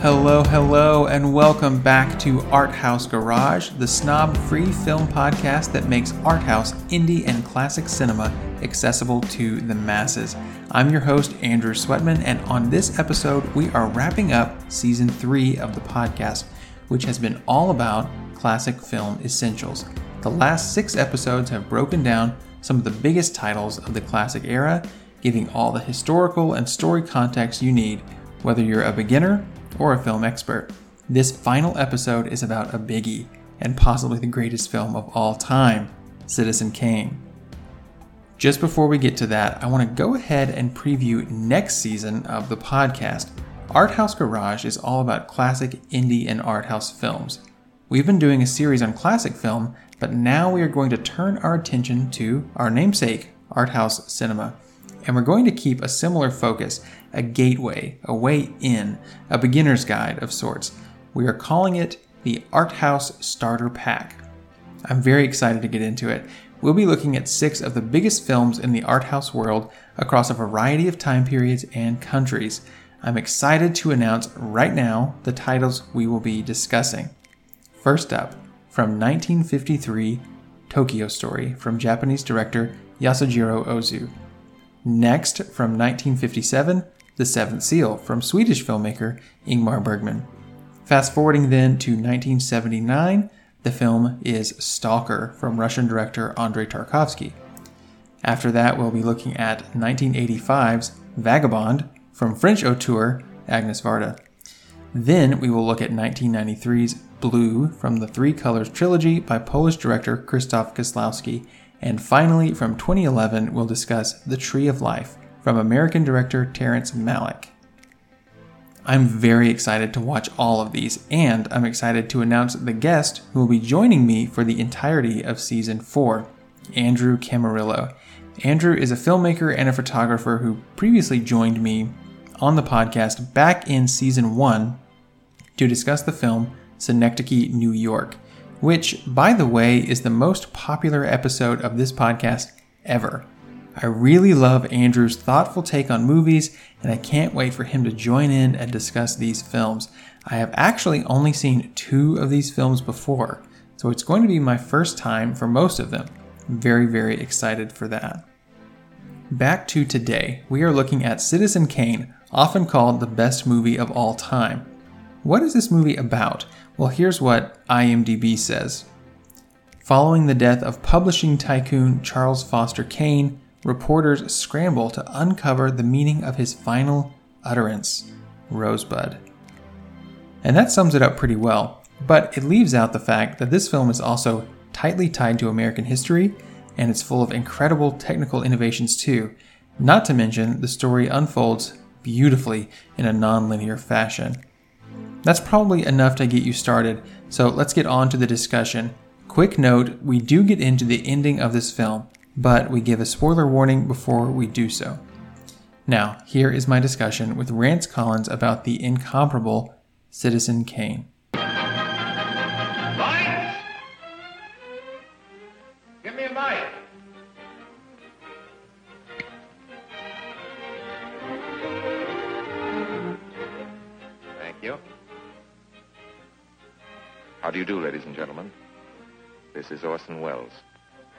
Hello, hello, and welcome back to Art House Garage, the snob free film podcast that makes art house, indie, and classic cinema accessible to the masses. I'm your host, Andrew Sweatman, and on this episode, we are wrapping up season three of the podcast, which has been all about classic film essentials. The last six episodes have broken down some of the biggest titles of the classic era, giving all the historical and story context you need, whether you're a beginner or a film expert. This final episode is about a biggie and possibly the greatest film of all time, Citizen Kane. Just before we get to that, I want to go ahead and preview next season of the podcast. Art House Garage is all about classic indie and art house films. We've been doing a series on classic film, but now we are going to turn our attention to our namesake, art house cinema. And we're going to keep a similar focus, a gateway, a way in, a beginner's guide of sorts. We are calling it the Art House Starter Pack. I'm very excited to get into it. We'll be looking at six of the biggest films in the art house world across a variety of time periods and countries. I'm excited to announce right now the titles we will be discussing. First up, from 1953, Tokyo Story from Japanese director Yasujiro Ozu. Next, from 1957, The Seventh Seal from Swedish filmmaker Ingmar Bergman. Fast forwarding then to 1979, the film is Stalker from Russian director Andrei Tarkovsky. After that, we'll be looking at 1985's Vagabond from French auteur Agnes Varda. Then we will look at 1993's Blue from the Three Colors trilogy by Polish director Krzysztof Kieslowski. And finally, from 2011, we'll discuss The Tree of Life from American director Terrence Malick. I'm very excited to watch all of these, and I'm excited to announce the guest who will be joining me for the entirety of season 4, Andrew Camarillo. Andrew is a filmmaker and a photographer who previously joined me on the podcast back in season 1 to discuss the film Synecdoche, New York, which, by the way, is the most popular episode of this podcast ever. I really love Andrew's thoughtful take on movies, and I can't wait for him to join in and discuss these films. I have actually only seen two of these films before, so it's going to be my first time for most of them. I'm very, very excited for that. Back to today, we are looking at Citizen Kane, often called the best movie of all time. What is this movie about? Well, here's what IMDb says. Following the death of publishing tycoon Charles Foster Kane, reporters scramble to uncover the meaning of his final utterance, Rosebud. And that sums it up pretty well, but it leaves out the fact that this film is also tightly tied to American history and it's full of incredible technical innovations too. Not to mention, the story unfolds beautifully in a non-linear fashion. That's probably enough to get you started, so let's get on to the discussion. Quick note we do get into the ending of this film, but we give a spoiler warning before we do so. Now, here is my discussion with Rance Collins about the incomparable Citizen Kane. Give me a. How do you do, ladies and gentlemen? This is Orson Welles.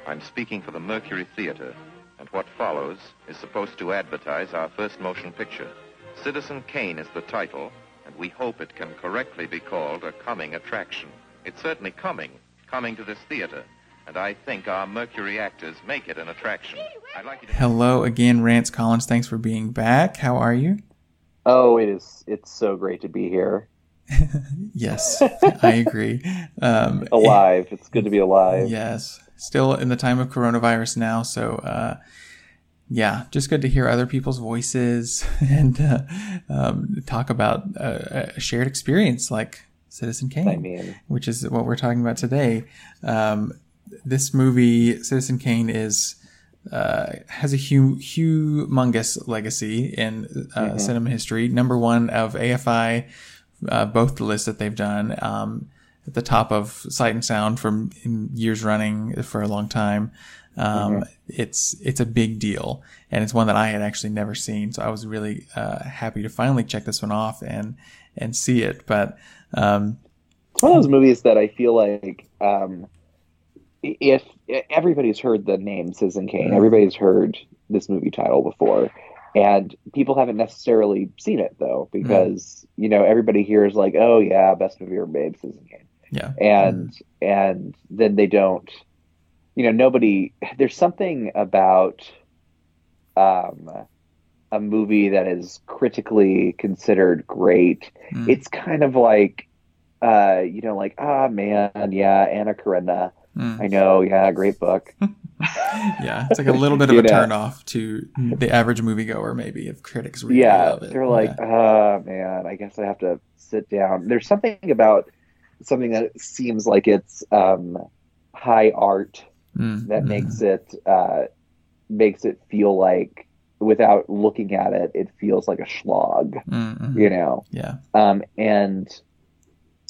I'm speaking for the Mercury Theater, and what follows is supposed to advertise our first motion picture. Citizen Kane is the title, and we hope it can correctly be called a coming attraction. It's certainly coming, coming to this theater, and I think our Mercury actors make it an attraction. I'd like you to. Hello again, Rance Collins. Thanks for being back. How are you? Oh, it is. It's so great to be here, Yes, I agree. Um, alive. It's good to be alive. Yes, still in the time of coronavirus now, so uh, yeah, just good to hear other people's voices and uh, um, talk about uh, a shared experience like Citizen Kane, I mean, which is what we're talking about today. Um, this movie, Citizen Kane, is uh, has a hu- humongous legacy in uh, cinema history. Number one of AFI, uh, both the lists that they've done. Um, at the top of Sight and Sound from years running for a long time. Um, Mm-hmm. It's it's a big deal, and it's one that I had actually never seen. So I was really uh, happy to finally check this one off and and see it. But um, It's one of those movies that I feel like um, if everybody's heard the name Citizen Kane, everybody's heard this movie title before, and people haven't necessarily seen it though because you know everybody hears like, oh yeah, best movie ever made, Citizen Kane, yeah, and and then they don't, you know, nobody. There's something about um, a movie that is critically considered great. Mm. It's kind of like, uh, you know, like ah man, yeah, Anna Karenina. Mm. I know, yeah, great book. yeah. It's like a little bit of a know. turn off to the average moviegoer, maybe if critics really yeah, love it. they're like, Yeah. oh man, I guess I have to sit down. There's something about something that seems like it's um, high art Mm, that mm, makes it uh, makes it feel like without looking at it, it feels like a slog, mm, mm. you know. yeah, Um, and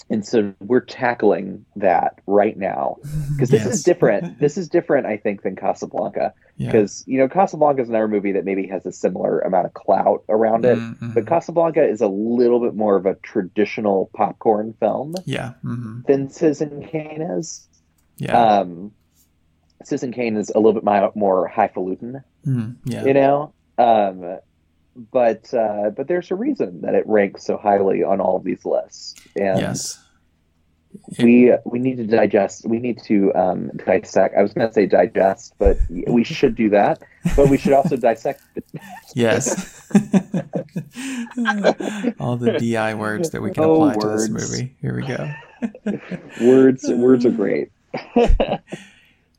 and so we're tackling that right now because this Yes. is different. This is different, I think, than Casablanca yeah. because you know Casablanca is another movie that maybe has a similar amount of clout around it. Mm, mhm. But Casablanca is a little bit more of a traditional popcorn film yeah, hmm than Citizen Kane is. yeah, Um, Citizen Kane is a little bit more highfalutin, mm, yeah. you know. Um, but uh, but there's a reason that it ranks so highly on all of these lists, and yes. we we need to digest. We need to um, dissect. I was going to say digest, but we should do that. But we should also dissect. it. Yes. All the DI words that we can Oh, apply to this movie. Here we go. Words words are great.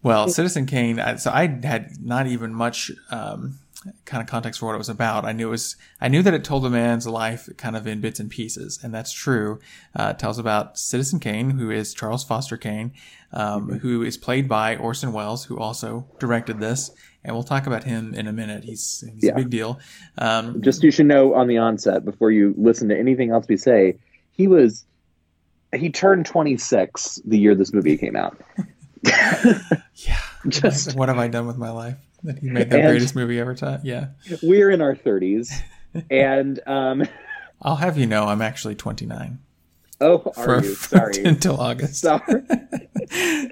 Well, Citizen Kane. So I had not even much um, kind of context for what it was about. I knew it was. I knew that it told a man's life kind of in bits and pieces, and that's true. Uh, it tells about Citizen Kane, who is Charles Foster Kane, um, who is played by Orson Welles, who also directed this. And we'll talk about him in a minute. He's he's Yeah. a big deal. Um, Just you should know on the onset before you listen to anything else we say, he was he turned 26 the year this movie came out. yeah. Just what have I done with my life? That he made the greatest movie ever. Time. Yeah. we're in our 30s, and um, I'll have you know, I'm actually 29 oh, are for, you sorry? until August. Sorry.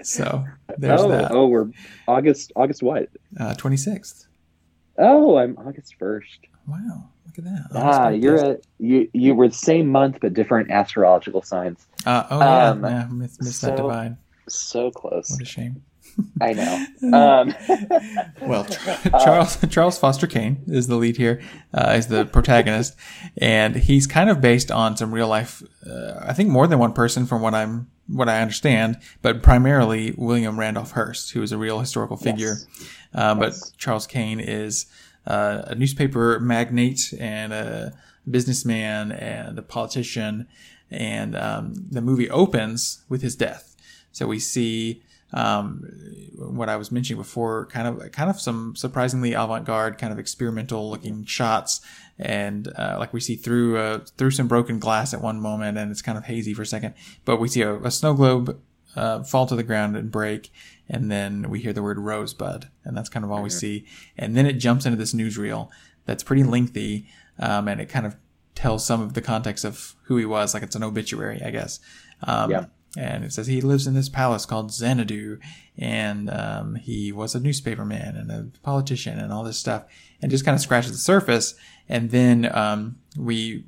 so there's oh, that. oh, we're August. August what? Uh, 26th. Oh, I'm August 1st. Wow, look at that. Ah, you're a you. You were the same month but different astrological signs. Uh, oh yeah, um, yeah. Missed, missed that so- divide. So close. What a shame. I know. Um, Well, Charles Charles Foster Kane is the lead here, uh, is the protagonist, and he's kind of based on some real life. Uh, I think more than one person, from what I'm what I understand, but primarily William Randolph Hearst, who is a real historical figure. Uh, But Yes. Charles Kane is uh, a newspaper magnate and a businessman and a politician, and um, the movie opens with his death. So we see um, what I was mentioning before, kind of kind of some surprisingly avant-garde, kind of experimental looking shots, and uh, like we see through uh, through some broken glass at one moment, and it's kind of hazy for a second, but we see a, a snow globe uh, fall to the ground and break, and then we hear the word rosebud, and that's kind of all we see, and then it jumps into this newsreel that's pretty lengthy, um, and it kind of tells some of the context of who he was, like it's an obituary, I guess. Um, Yeah. And it says he lives in this palace called Xanadu, and um, he was a newspaperman and a politician and all this stuff, and just kind of scratches the surface. And then um, we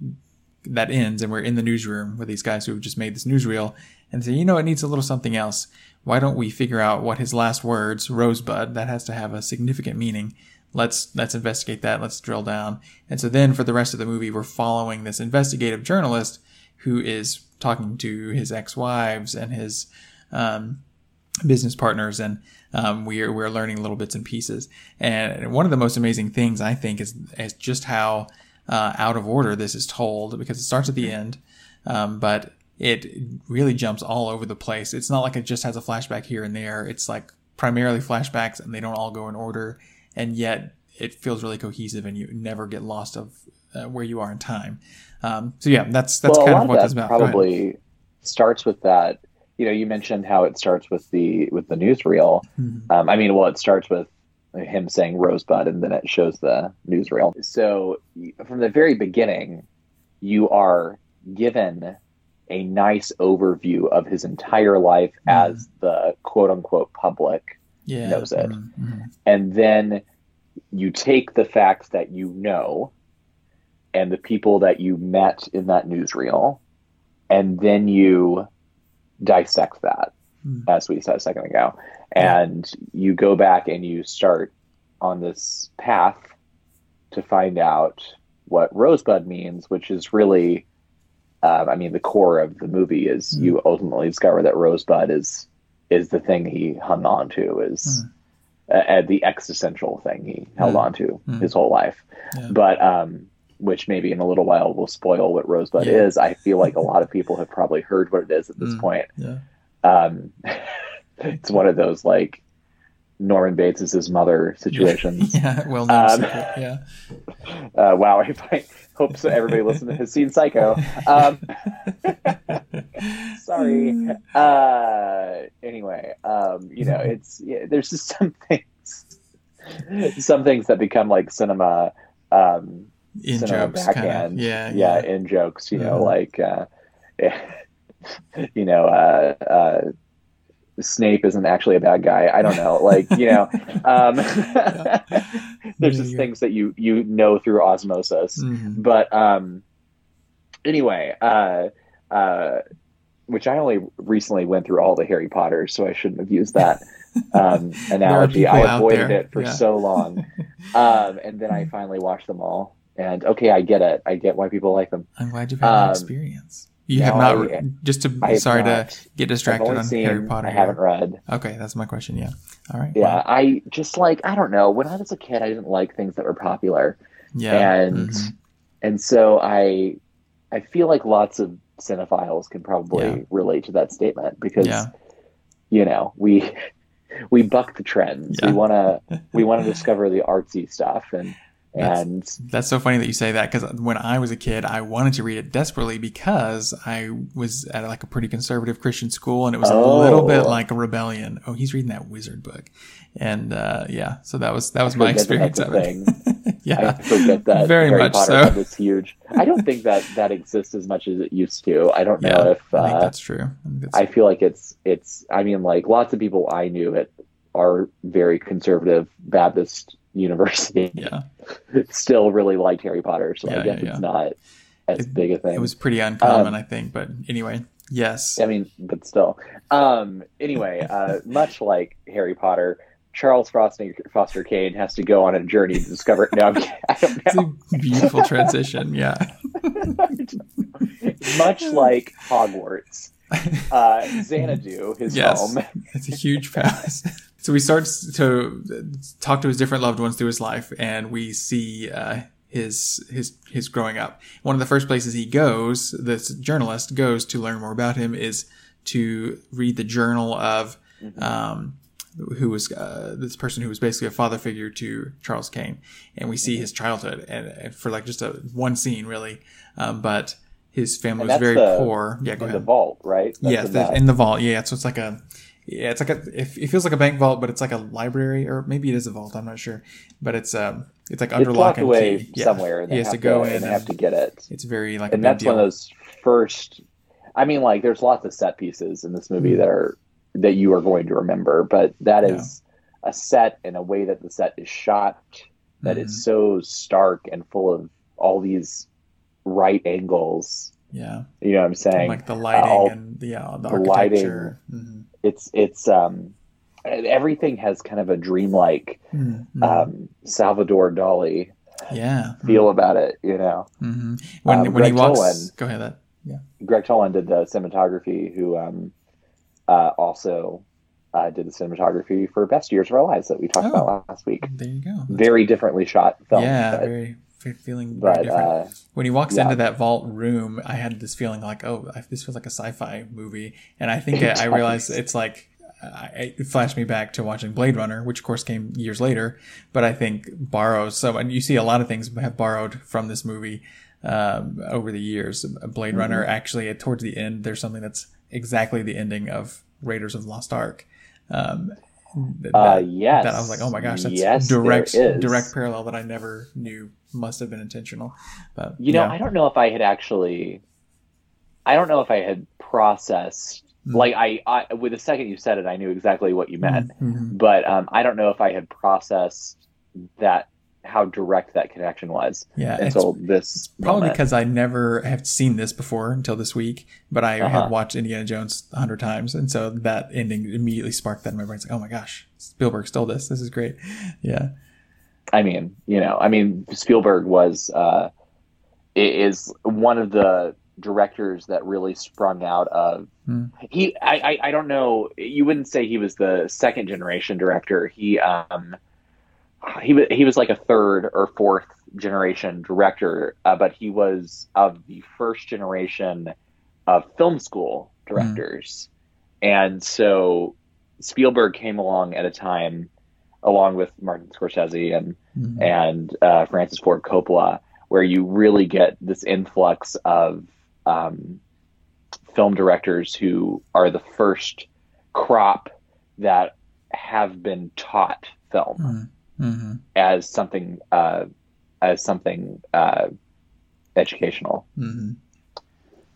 that ends, and we're in the newsroom with these guys who have just made this newsreel, and say, you know, it needs a little something else. Why don't we figure out what his last words, Rosebud, that has to have a significant meaning. Let's let's investigate that. Let's drill down. And so then for the rest of the movie, we're following this investigative journalist who is talking to his ex-wives and his um, business partners, and um, we're we're learning little bits and pieces. And one of the most amazing things I think is is just how uh, out of order this is told because it starts at the end, um, but it really jumps all over the place. It's not like it just has a flashback here and there. It's like primarily flashbacks, and they don't all go in order, and yet it feels really cohesive, and you never get lost of uh, where you are in time. Um, so yeah, that's that's well, kind of what of this that about. Probably starts with that you know, you mentioned how it starts with the with the newsreel. Mhm. Um, I mean, well, it starts with him saying Rosebud, and then it shows the newsreel. So from the very beginning, you are given a nice overview of his entire life Mhm. as the quote unquote public, Yeah. knows it. Mhm, mhm. and then you take the facts that you know and the people that you met in that newsreel, and then you dissect that, Hmm. as we said a second ago, and you go back and you start on this path to find out what Rosebud means, which is really, um, I mean, the core of the movie is Hmm. you ultimately discover that Rosebud is is the thing he hung on to, is uh, uh, the existential thing he held Mm. on to Mm. his whole life. Yeah. But um, which maybe in a little while will spoil what Rosebud Yeah. is. I feel like a lot of people have probably heard what it is at this Mm. point. Yeah. Um, it's one of those like Norman Bates is his mother situations. Yeah. Well known Um. Yeah. Uh, wow, I hope so everybody listening to has seen Psycho. Um, sorry. Uh, anyway, um, you know, it's yeah, there's just some things, some things that become like cinema, um, In cinema jokes, backhand. of. Yeah. yeah, in jokes. You know, Mhm. like, uh, you know, uh, uh, Snape isn't actually a bad guy. I don't know, like you know, um, there's just Yeah. things that you you know through osmosis Mhm. but um anyway uh uh which i only recently went through all the harry potters so i shouldn't have used that um analogy i avoided it for yeah. so long um and then i finally watched them all and okay i get it i get why people like them I'm glad you've had that Um, experience. You no, have not. I- just to I sorry to get distracted on seen Harry Potter. i haven't read Okay, that's my question. Yeah. All right. yeah wow. i just like i don't know when i was a kid i didn't like things that were popular Yeah. and Mhm. and so I I feel like lots of cinephiles can probably Yeah. relate to that statement because Yeah. you know we we buck the trends. Yeah. We want to we want to discover the artsy stuff and and That's so funny that you say that because when I was a kid, I wanted to read it desperately because I was at like a pretty conservative Christian school and it was a Oh. little bit like a rebellion. Oh, he's reading that wizard book, and uh, yeah, so that was that was my experience of it. yeah, I forget that Very Harry much Potter so. this huge. I don't think that that exists as much as it used to. I don't know yeah, if uh, that's true. I think that's- I feel like it's it's I mean like lots of people I knew at our very conservative Baptist university yeah, still really liked Harry Potter, so Yeah, I guess yeah, it's not as It- big a thing. it was pretty uncommon, Um, I think. But anyway, yes, I mean, but still. Um, anyway, uh, much like Harry Potter, Charles Foster, Foster Kane has to go on a journey to discover. No, I'm. I don't it's a beautiful transition. Yeah, much like Hogwarts, uh, Xanadu, his Yes. home. It's a huge pass. So we start to talk to his different loved ones through his life, and we see uh, his his his growing up. One of the first places he goes, this journalist goes to learn more about him, is to read the journal of um, who was uh, this person who was basically a father figure to Charles Kane, and we see his childhood, and, and for like just a one scene really, um, but his family was very the- poor. Yeah, go in ahead the vault, right? That's yeah, in the, the- in the vault. Yeah, so it's like a, yeah, it's like a. It, it feels like a bank vault, but it's like a library, or maybe it is a vault. I'm not sure, but it's um, it's like under it's lock and away key. Yeah. somewhere, and he has have to go in. and and have to get it. It's very like and that's deal. one of those first i mean like there's lots of set pieces in this movie Mhm. that are that you are going to remember but that is a set in a way that the set is shot that Mhm. is so stark and full of all these right angles yeah, you know what i'm and saying like the lighting all- and yeah, the, the lighting. architecture. It's it's um everything has kind of a dreamlike Mhm. um salvador dali yeah. feel about it you know hmm When Um, when he walks, Toland. go ahead. That Gregg Toland did the cinematography, who um, uh, also uh, did the cinematography for Best Years of Our Lives that we talked Oh. about last week. there you go. Very differently shot film, yeah, very feeling very but different. uh, when he walks yeah. into that vault room, I had this feeling like, oh, this feels like a sci-fi movie, and I think I, I realized it's like I, it flashed me back to watching Blade Runner, which of course came years later, but I think borrows so, and you see a lot of things have borrowed from this movie. um, over the years. Blade Runner actually towards the end, there's something that's exactly the ending of Raiders of the Lost Ark. Um, th- Uh, that- yes. that I was like, oh my gosh, that's Yes, direct direct parallel that I never knew must have been intentional. But You know, yeah. I don't know if I had actually. I don't know if I had processed. Mm. Like I, I, with the second you said it, I knew exactly what you meant. Mhm. But um, I don't know if I had processed that how direct that connection was yeah, it's until this. Probably moment. because I never have seen this before until this week, but I Uh-huh. have watched Indiana Jones a hundred times, and so that ending immediately sparked that in my brain. It's like, oh my gosh, Spielberg stole this. This is great. Yeah, I mean, you know, I mean, Spielberg was uh, is one of the directors that really sprung out of Hmm. he. I, I I don't know. You wouldn't say he was the second generation director. He um he was he was like a third or fourth generation director, uh, but he was of the first generation of film school directors, and so Spielberg came along at a time along with Martin Scorsese and Mhm. and uh, Francis Ford Coppola, where you really get this influx of um, film directors who are the first crop that have been taught film Mhm. Mhm. as something uh, as something uh, educational. Mhm.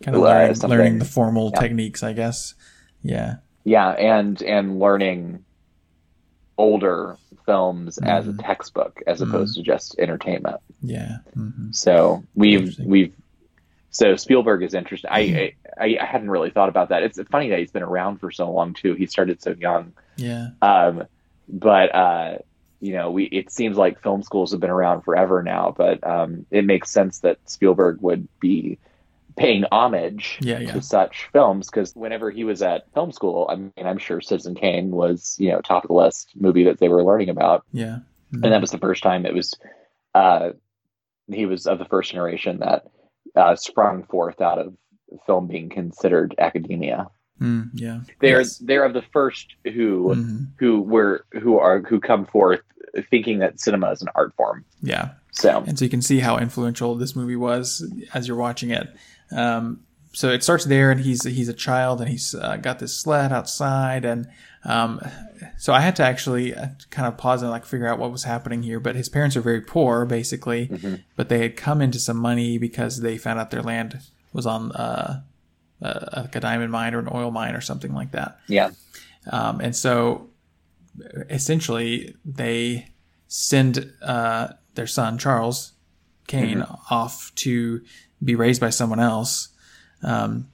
kind of Uh, learning, learning the formal yeah. techniques, I guess. Yeah, Yeah, and and learning older films as a Mhm. textbook as Mhm. opposed to just entertainment. yeah. hmm So we've we've so Spielberg is interesting. I, I I hadn't really thought about that. It's funny that he's been around for so long too. He started so young, Yeah, um, but uh, you know, we it seems like film schools have been around forever now. But um, it makes sense that Spielberg would be paying homage Yeah, yeah. to such films because whenever he was at film school, I mean, I'm sure Citizen Kane was you know top of the list movie that they were learning about yeah. Mhm. and that was the first time it was uh, he was of the first generation that uh, sprung forth out of film being considered academia. Mm, yeah. They're Yes. they're of the first who Mhm. who were who are who come forth thinking that cinema is an art form. Yeah. So and so you can see how influential this movie was as you're watching it. Um, so it starts there, and he's he's a child, and he's uh, got this sled outside, and um, so I had to actually uh, kind of pause and like figure out what was happening here. But his parents are very poor, basically, but they had come into some money because they found out their land was on uh, uh, like a diamond mine or an oil mine or something like that. yeah, Um, and so essentially, they send uh, their son, Charles Kane, off to be raised by someone else. Um,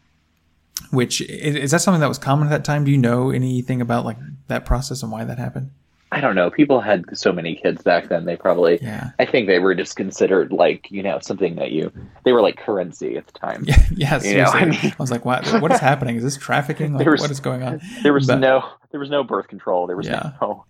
which is, is that something that was common at that time? Do you know anything about like that process and why that happened? I don't know. People had so many kids back then. They probably Yeah. I think they were just considered like you know something that you they were like currency at the time. Yeah, yeah, You know, seriously. I I, was like, what, what is happening? Is this trafficking? Like, was- what is going on? There was But- no there was no birth control. There was Yeah. no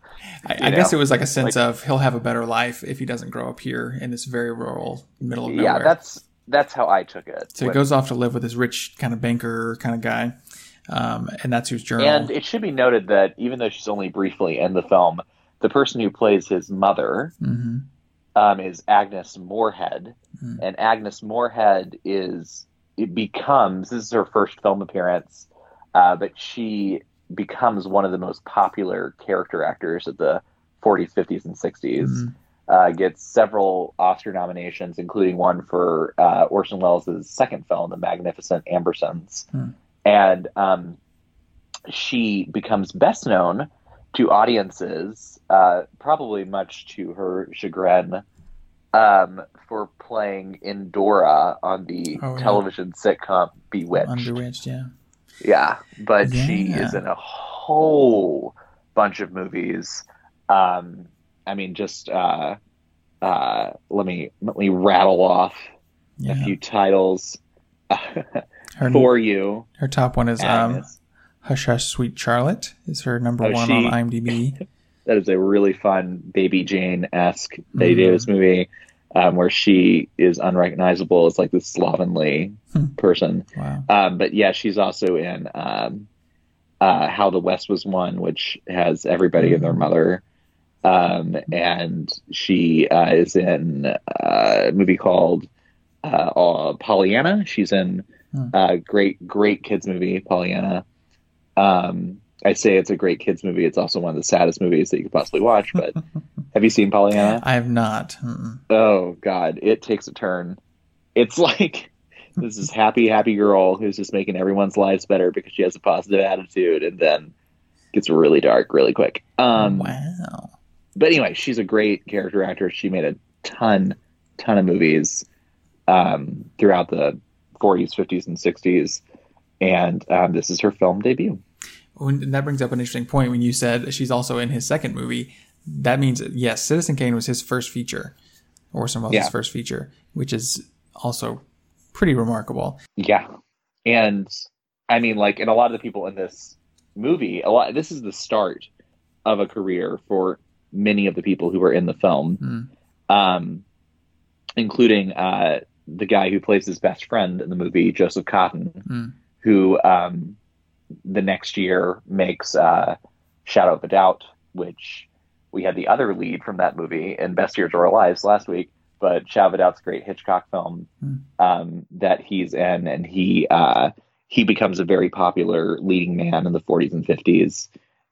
I, I guess it was like a sense of he'll have a better life if he doesn't grow up here in this very rural middle of nowhere. yeah. That's that's how I took it. So he goes off to live with this rich kind of banker kind of guy, um, and that's whose journal. And it should be noted that even though she's only briefly in the film, the person who plays his mother hmm um, is Agnes Moorehead, Mhm. and Agnes Moorehead is it becomes this is her first film appearance, uh, but she becomes one of the most popular character actors of the 40s, 50s, and 60s. Mhm. Uh, gets several Oscar nominations, including one for uh, Orson Welles' second film, The Magnificent Ambersons. Hmm. And um, she becomes best known to audiences, uh, probably much to her chagrin, um, for playing Endora on the Oh, yeah. television sitcom Bewitched. Underwitched, yeah. Yeah, but she is in a whole bunch of movies. Um, I mean, just uh, uh, let me let me rattle off Yeah. a few titles Her, for you. her top one is um, Hush Hush Sweet Charlotte is her number Oh, one she- on IMDb. that is a really fun Baby Jane esque Mhm. Davis movie. Um, where she is unrecognizable as like this slovenly Hmm. person, wow. um, but yeah, she's also in um, uh, How the West Was Won, which has everybody and their mother. Um, and she uh, is in uh, a movie called uh, uh, Pollyanna. She's in Hmm. uh, great great kids movie Pollyanna. Um, I say it's a great kids movie. It's also one of the saddest movies that you could possibly watch. But have you seen Pollyanna? I have not. Mm-mm. Oh God, it takes a turn. It's like this is happy, happy girl who's just making everyone's lives better because she has a positive attitude, and then gets really dark really quick. Um, wow. But anyway, she's a great character actress. She made a ton, ton of movies um, throughout the 40s, 50s, and 60s, and um, this is her film debut. And that brings up an interesting point when you said she's also in his second movie. That means yes, Citizen Kane was his first feature, Orson Welles' Yeah. first feature, which is also pretty remarkable. Yeah, and I mean, like, and a lot of the people in this movie, a lot. This is the start of a career for many of the people who were in the film, um, including uh, the guy who plays his best friend in the movie, Joseph Cotten, Mm. who um, the next year makes uh, Shadow of a Doubt, which we had the other lead from that movie in Best Years of Our Lives last week. But Shadow of a Doubt's great Hitchcock film um, that he's in, and he uh, he becomes a very popular leading man in the 40s and 50s.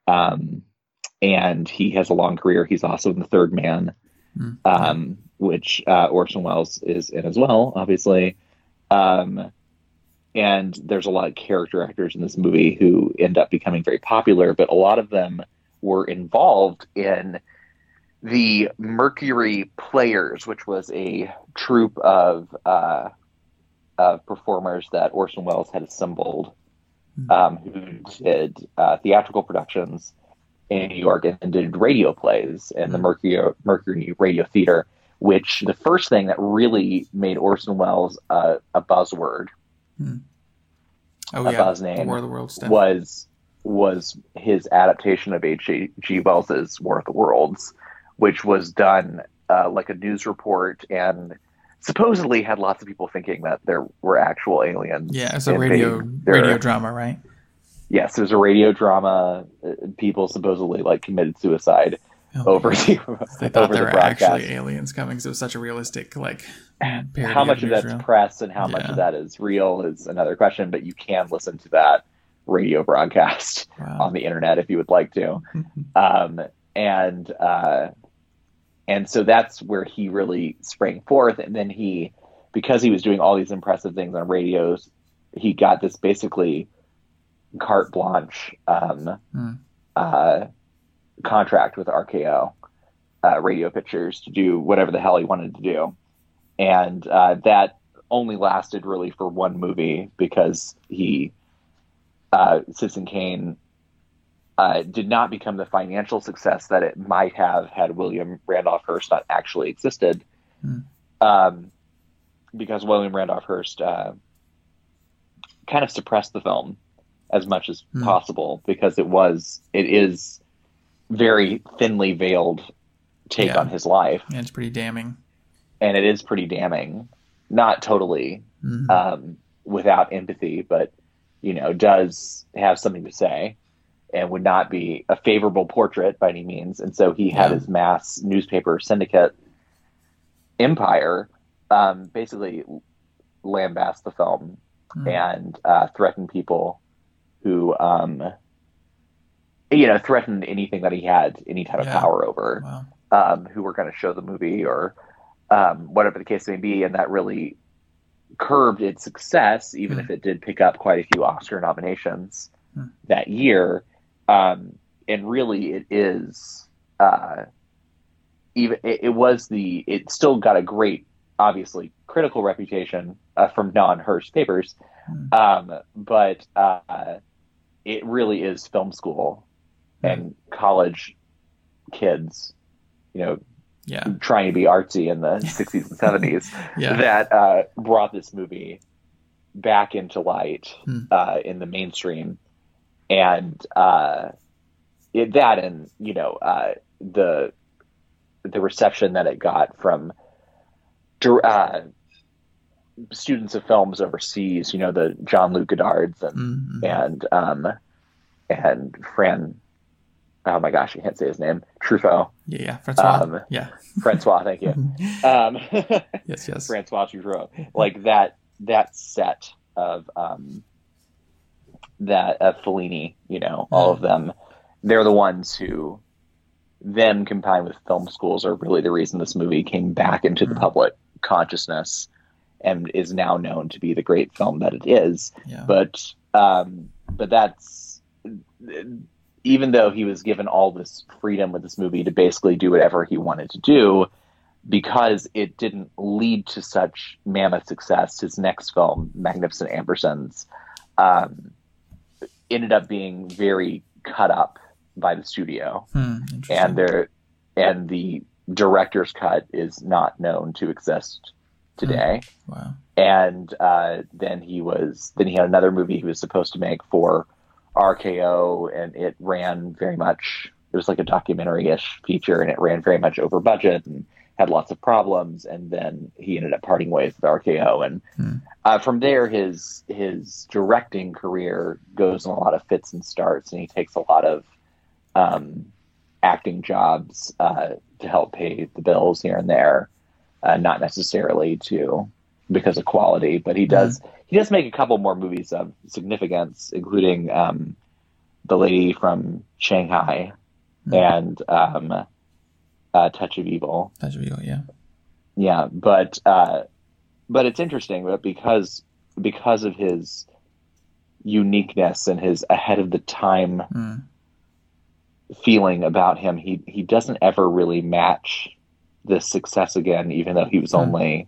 Um, and he has a long career. He's also in The Third Man, um, which uh, Orson Welles is in as well, obviously. Um, and there's a lot of character actors in this movie who end up becoming very popular, but a lot of them were involved in the Mercury Players, which was a troupe of uh, of performers that Orson Welles had assembled, um, who did uh, theatrical productions in New York and did radio plays in the Mercury Mercury Radio Theater. Which the first thing that really made Orson Welles uh, a buzzword Oh A yeah, buzz name War of the Worlds stuff. was was his adaptation of H. G. Wells's War of the Worlds, which was done uh, like a news report and supposedly had lots of people thinking that there were actual aliens. Yeah, it's a radio their- radio drama, right? Yes, there's a radio drama. uh, People supposedly like committed suicide over the Oh, They thought there the were broadcast. actually aliens coming because it was such a realistic like how much of that's press and how much of that is real is another question. But you can listen to that radio broadcast Wow. on the internet if you would like to. um, and uh, and so that's where he really sprang forth. And then he, because he was doing all these impressive things on radios, he got this basically carte blanche um, Hmm. uh, contract with RKO uh, Radio Pictures to do whatever the hell he wanted to do, and uh, that only lasted really for one movie because he uh, Citizen Kane uh, did not become the financial success that it might have had William Randolph Hearst not actually existed. Hmm. Um, because William Randolph Hearst uh, kind of suppressed the film as much as Hmm. possible because it was it is very thinly veiled take Yeah. on his life Yeah, it's pretty damning. and it is pretty damning not totally Mhm. um, without empathy, but you know, does have something to say and would not be a favorable portrait by any means. And so he had Yeah. his mass newspaper syndicate empire um, basically lambast the film Hmm. and uh, threaten people who, um, you know, threatened anything that he had any type of power over Wow. um, who were going to show the movie or um, whatever the case may be, and that really curbed its success, even Hmm. if it did pick up quite a few Oscar nominations Hmm. that year. Um, and really, it is uh, even it, it was the it still got a great, obviously critical reputation uh, from non-Hearst papers, um, but uh, it really is film school and college kids, you know, Yeah. trying to be artsy in the 60s and 70s Yeah. that uh, brought this movie back into light Hmm. uh, in the mainstream. And uh, it, that and, you know, uh, the the reception that it got from dir- uh, students of films overseas, you know, the Jean-Luc Godards and Mhm. and um, and Fran oh my gosh, I can't say his name. Truffaut. Yeah, yeah, Francois. Um, yeah, Francois, thank you. Um, yes, yes. Francois Truffaut. Like that that set of um, that of Fellini, you know, all of them, they're the ones who them combined with film schools are really the reason this movie came back into the Mhm. public consciousness and is now known to be the great film that it is. Yeah. But um, but that's even though he was given all this freedom with this movie to basically do whatever he wanted to do, because it didn't lead to such mammoth success, his next film, Magnificent Ambersons, um, ended up being very cut up by the studio, Hmm, and there, and the director's cut is not known to exist today wow. and uh, then he was then he had another movie he was supposed to make for RKO, and it ran very much. It was like a documentary-ish feature, and it ran very much over budget and had lots of problems. And then he ended up parting ways with RKO, and Hmm. uh, from there, his his directing career goes in a lot of fits and starts, and he takes a lot of um, acting jobs uh, to help pay the bills here and there, uh, not necessarily to because of quality, but he does he does make a couple more movies of significance, including um, the lady from Shanghai Hmm. and um, uh, Touch of Evil. That's real. Yeah. Yeah, but uh, but it's interesting that because because of his uniqueness and his ahead of the time Hmm. feeling about him, he he doesn't ever really match this success again, even though he was Hmm. only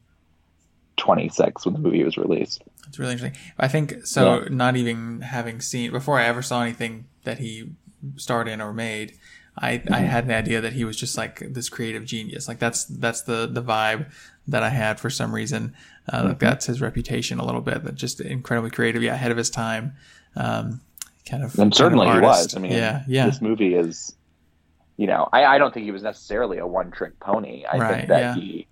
twenty six when the movie was released. It's really interesting. I think so. Not even having seen before I ever saw anything that he starred in or made, I, I had an idea that he was just like this creative genius. Like that's that's the the vibe that I had for some reason. Uh, like that's his reputation a little bit. That just incredibly creative, yeah, ahead of his time. Um, kind of, And certainly kind he was. I mean, yeah, yeah, this movie is, you know, I, I don't think he was necessarily a one trick pony. I Right, think that yeah. he,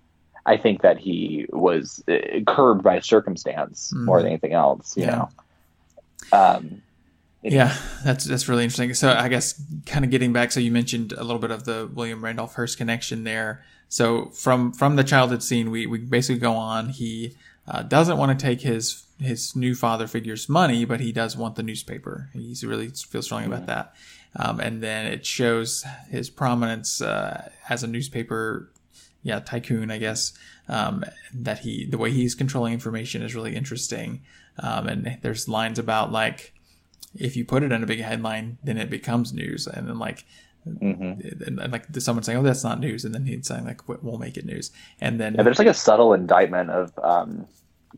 I think that he was uh, curbed by circumstance more Mhm. than anything else. You Yeah. know. Um, Yeah, that's that's really interesting. So I guess kind of getting back. So you mentioned a little bit of the William Randolph Hearst connection there. So from from the childhood scene, we we basically go on. He uh, doesn't want to take his his new father figure's money, but he does want the newspaper. He really feels strongly about that. Um, and then it shows his prominence uh, as a newspaper, yeah, tycoon, I guess. Um, that he the way he's controlling information is really interesting. Um, and there's lines about like if you put it in a big headline, then it becomes news. And then like, mhm. and, and like someone saying, "Oh, that's not news," and then he'd say like, "We- "We'll make it news." And then Yeah, there's like a subtle indictment of um,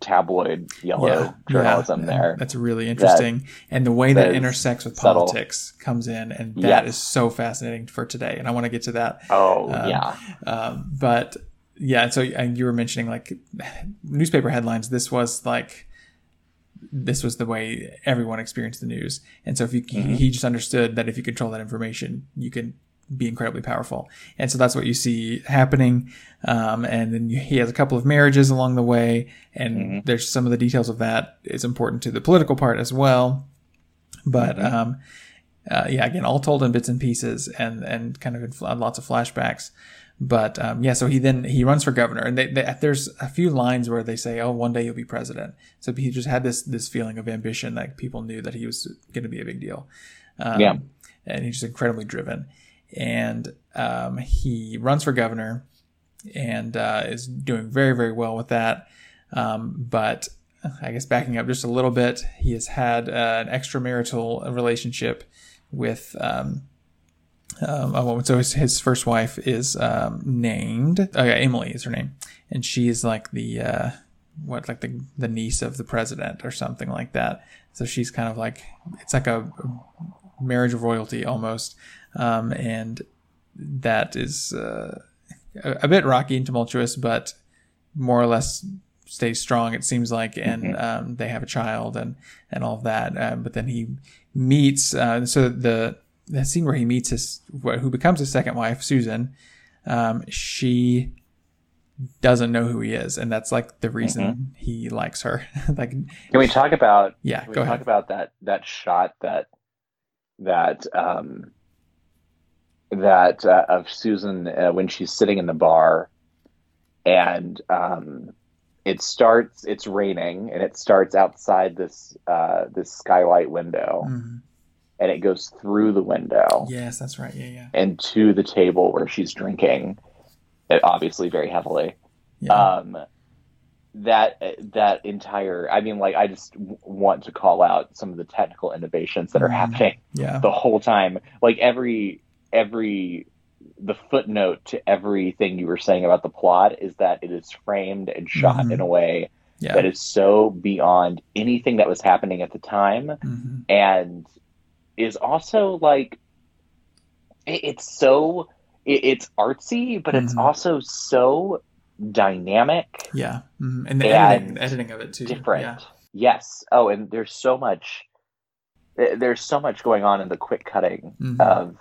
tabloid yellow journalism yeah, there. That's really interesting, and the way that, that is intersects with subtle. politics comes in, and that is Yes. so fascinating for today. And I want to get to that. Oh Um, yeah, Um, but yeah, so and you were mentioning like newspaper headlines. This was like this was the way everyone experienced the news, and so if you Mm-hmm. he just understood that if you control that information, you can be incredibly powerful, and so that's what you see happening. Um, and then you, he has a couple of marriages along the way, and Mm-hmm. there's some of the details of that is important to the political part as well. But Mm-hmm. um, uh, yeah, again, all told in bits and pieces, and and kind of in fl- lots of flashbacks. But um, yeah, so he then he runs for governor, and they, they, there's a few lines where they say, "Oh, one day you'll be president." So he just had this this feeling of ambition that people knew that he was going to be a big deal. Um, Yeah. and he's just incredibly driven, and um, he runs for governor, and uh, is doing very very well with that. Um, but I guess backing up just a little bit, he has had uh, an extramarital relationship with um, um, a woman. So his, his first wife is um, named oh Emily is her name, and she is like the uh, what like the the niece of the president or something like that. So she's kind of like it's like a marriage of royalty almost, um, and that is uh, a, a bit rocky and tumultuous, but more or less stays strong. It seems like, and um, they have a child and and all of that. Uh, but then he meets uh, so the the scene where he meets his wh- who becomes his second wife, Susan. Um, she doesn't know who he is, and that's like the reason he likes her. like, can we talk about yeah, Can we go talk ahead. about that that shot that that um that uh, of Susan uh, when she's sitting in the bar, and um, it starts. It's raining, and it starts outside this uh, this skylight window, Mhm. and it goes through the window Yes, that's right. Yeah, yeah. and to the table where she's drinking, it obviously very heavily. Yeah. Um, that that entire, I mean, like I just w- want to call out some of the technical innovations that are Mhm. happening yeah. the whole time. Like every every the footnote to everything you were saying about the plot is that it is framed and shot Mhm. in a way Yeah. that is so beyond anything that was happening at the time Mhm. and is also like it, it's so it, it's artsy but it's Mhm. also so dynamic Yeah. Mhm. And the And editing, editing of it too. different Yeah. yes oh and there's so much there's so much going on in the quick cutting Mhm. of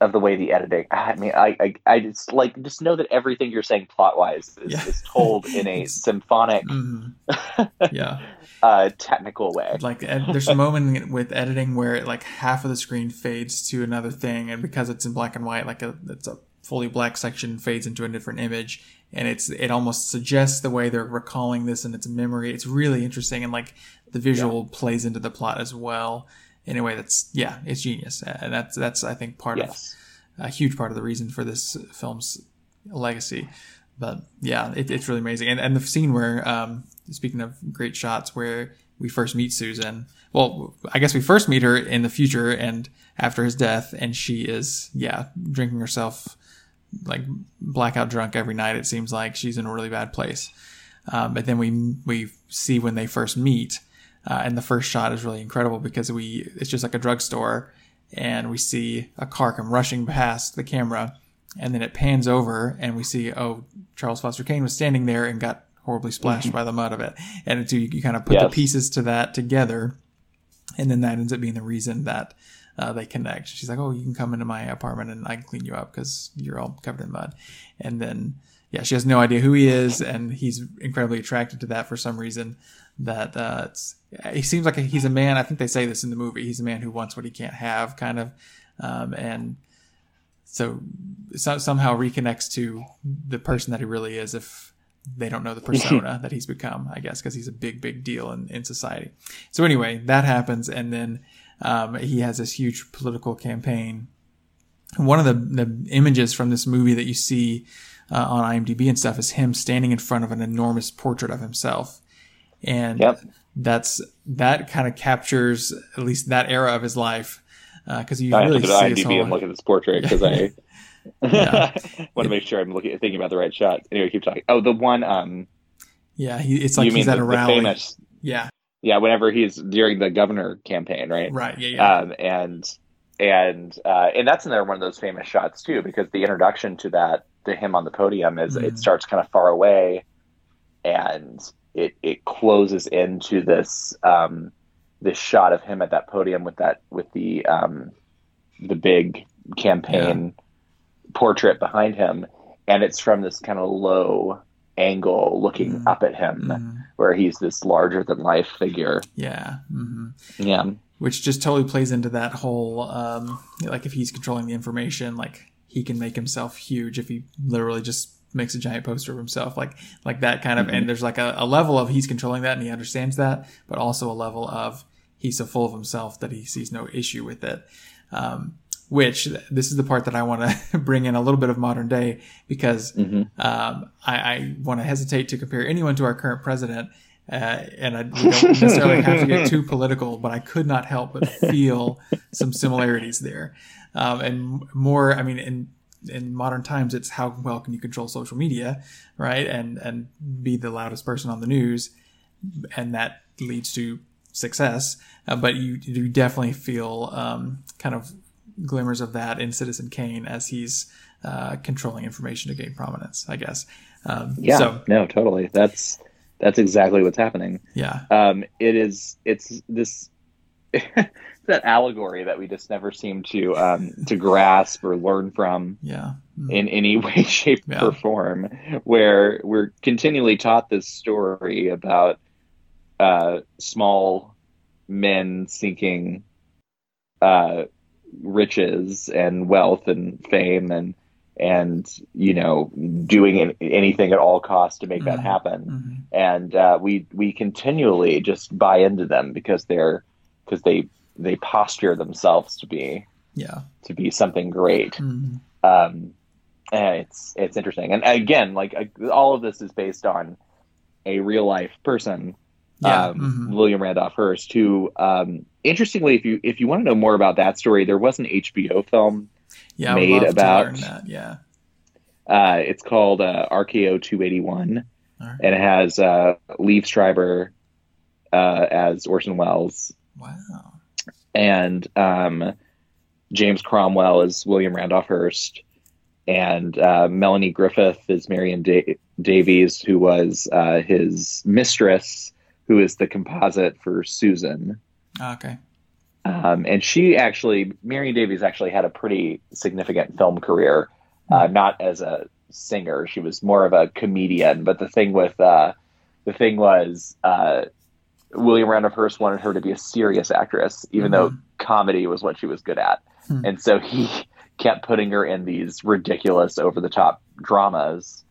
of the way the editing i mean i i, I just like just know that everything you're saying plot wise is, Yeah. is told in a symphonic Mhm. Yeah. uh technical way Like ed- there's a moment with editing where it, like half of the screen fades to another thing, and because it's in black and white, like a, it's a fully black section fades into a different image, and it's it almost suggests the way they're recalling this in its memory. It's really interesting, and like the visual plays into the plot as well in a way that's yeah, it's genius, and that's that's I think part of a huge part of the reason for this film's legacy. But yeah, it, it's really amazing. And, and the scene where, um, speaking of great shots, where we first meet Susan. Well, I guess we first meet her in the future and after his death, and she is, yeah, drinking herself like blackout drunk every night. It seems like she's in a really bad place. Um, but then we we see when they first meet, uh, and the first shot is really incredible because we it's just like a drugstore, and we see a car come rushing past the camera, and then it pans over and we see oh Charles Foster Kane was standing there and got horribly splashed by the mud of it, and so you, you kind of put the pieces to that together, and then that ends up being the reason that. Uh, they connect. She's like, "Oh, you can come into my apartment and I can clean you up because you're all covered in mud." And then, yeah, she has no idea who he is, and he's incredibly attracted to that for some reason. That uh, he seems like he's a man. I think they say this in the movie. He's a man who wants what he can't have, kind of, um, and so, so somehow reconnects to the person that he really is. If they don't know the persona that he's become, I guess, because he's a big, big deal in, in society. So anyway, that happens, and then um, he has this huge political campaign. One of the, the images from this movie that you see uh, on IMDb and stuff is him standing in front of an enormous portrait of himself, and Yep. that's that kind of captures at least that era of his life because you I have really to go to IMDb and look at this portrait because I want to make sure I'm looking thinking about the right shot. Anyway, keep talking. Oh, the one um yeah, he, it's like you mean he's at the, a rally. famous Yeah, yeah, whenever he's during the governor campaign, right? right. Yeah, yeah. Um and and uh and that's another one of those famous shots too because the introduction to that to him on the podium is Mhm. it starts kind of far away and it it closes into this um this shot of him at that podium with that with the um the big campaign portrait behind him and it's from this kind of low angle looking Mhm. up at him Mhm. where he's this larger than life figure Yeah. hmm yeah Which just totally plays into that whole, um, like if he's controlling the information, like he can make himself huge if he literally just makes a giant poster of himself, like like that kind of. Mhm. And there's like a, a level of he's controlling that and he understands that, but also a level of he's so full of himself that he sees no issue with it. Um, which this is the part that I want to bring in a little bit of modern day because hmm um, I, I want to hesitate to compare anyone to our current president, uh, and I don't necessarily have to get too political, but I could not help but feel some similarities there. Um, and more, I mean, in in modern times, it's how well can you control social media, right? And and be the loudest person on the news, and that leads to success. Uh, but you you definitely feel um, kind of glimmers of that in Citizen Kane as he's uh, controlling information to gain prominence, I guess. Um, yeah So no totally that's that's exactly what's happening yeah, um it is it's this that allegory that we just never seem to um to grasp or learn from yeah, Mm. in any way shape Yeah. or form where we're continually taught this story about uh small men seeking uh riches and wealth and fame and and you know doing anything at all costs to make that Mhm. happen Mhm. and uh, we we continually just buy into them because they're because they they posture themselves to be Yeah. to be something great Mhm. um, and it's it's interesting. And again, like uh, all of this is based on a real life person, Yeah. um, Mhm. William Randolph Hearst. Who, um, interestingly, if you if you want to know more about that story, there was an HBO film. Yeah. Made about- that. Yeah. Uh, it's called uh, RKO two eighty one, All right. and it has uh, Liev Schreiber uh, as Orson Welles Wow. And um, James Cromwell is William Randolph Hearst, and uh, Melanie Griffith is Marion da- Davies, who was uh, his mistress, who is the composite for Susan. Ah, Okay. Um, and she actually, Marion Davies actually had a pretty significant film career, uh, not as a singer. She was more of a comedian. But the thing with uh, the thing was, uh, William Randolph Hearst wanted her to be a serious actress, even though comedy was what she was good at. Hmm. And so he kept putting her in these ridiculous, over the top dramas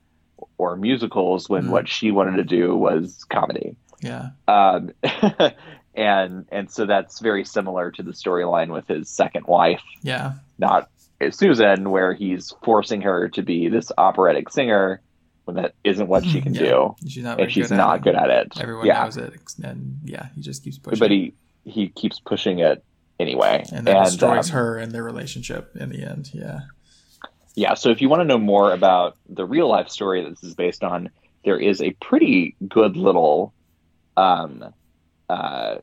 or musicals when Hmm. what she wanted to do was comedy Yeah. um, and and so that's very similar to the storyline with his second wife, Yeah. not Susan, where he's forcing her to be this operatic singer when that isn't what she can Yeah. do, She's not. And she's good at not it. good at it. Everyone yeah, knows it, and yeah, he just keeps pushing. but he he keeps pushing it anyway, and that destroys um, her and their relationship in the end. Yeah. Yeah, so if you want to know more about the real life story that this is based on, there is a pretty good little um, uh,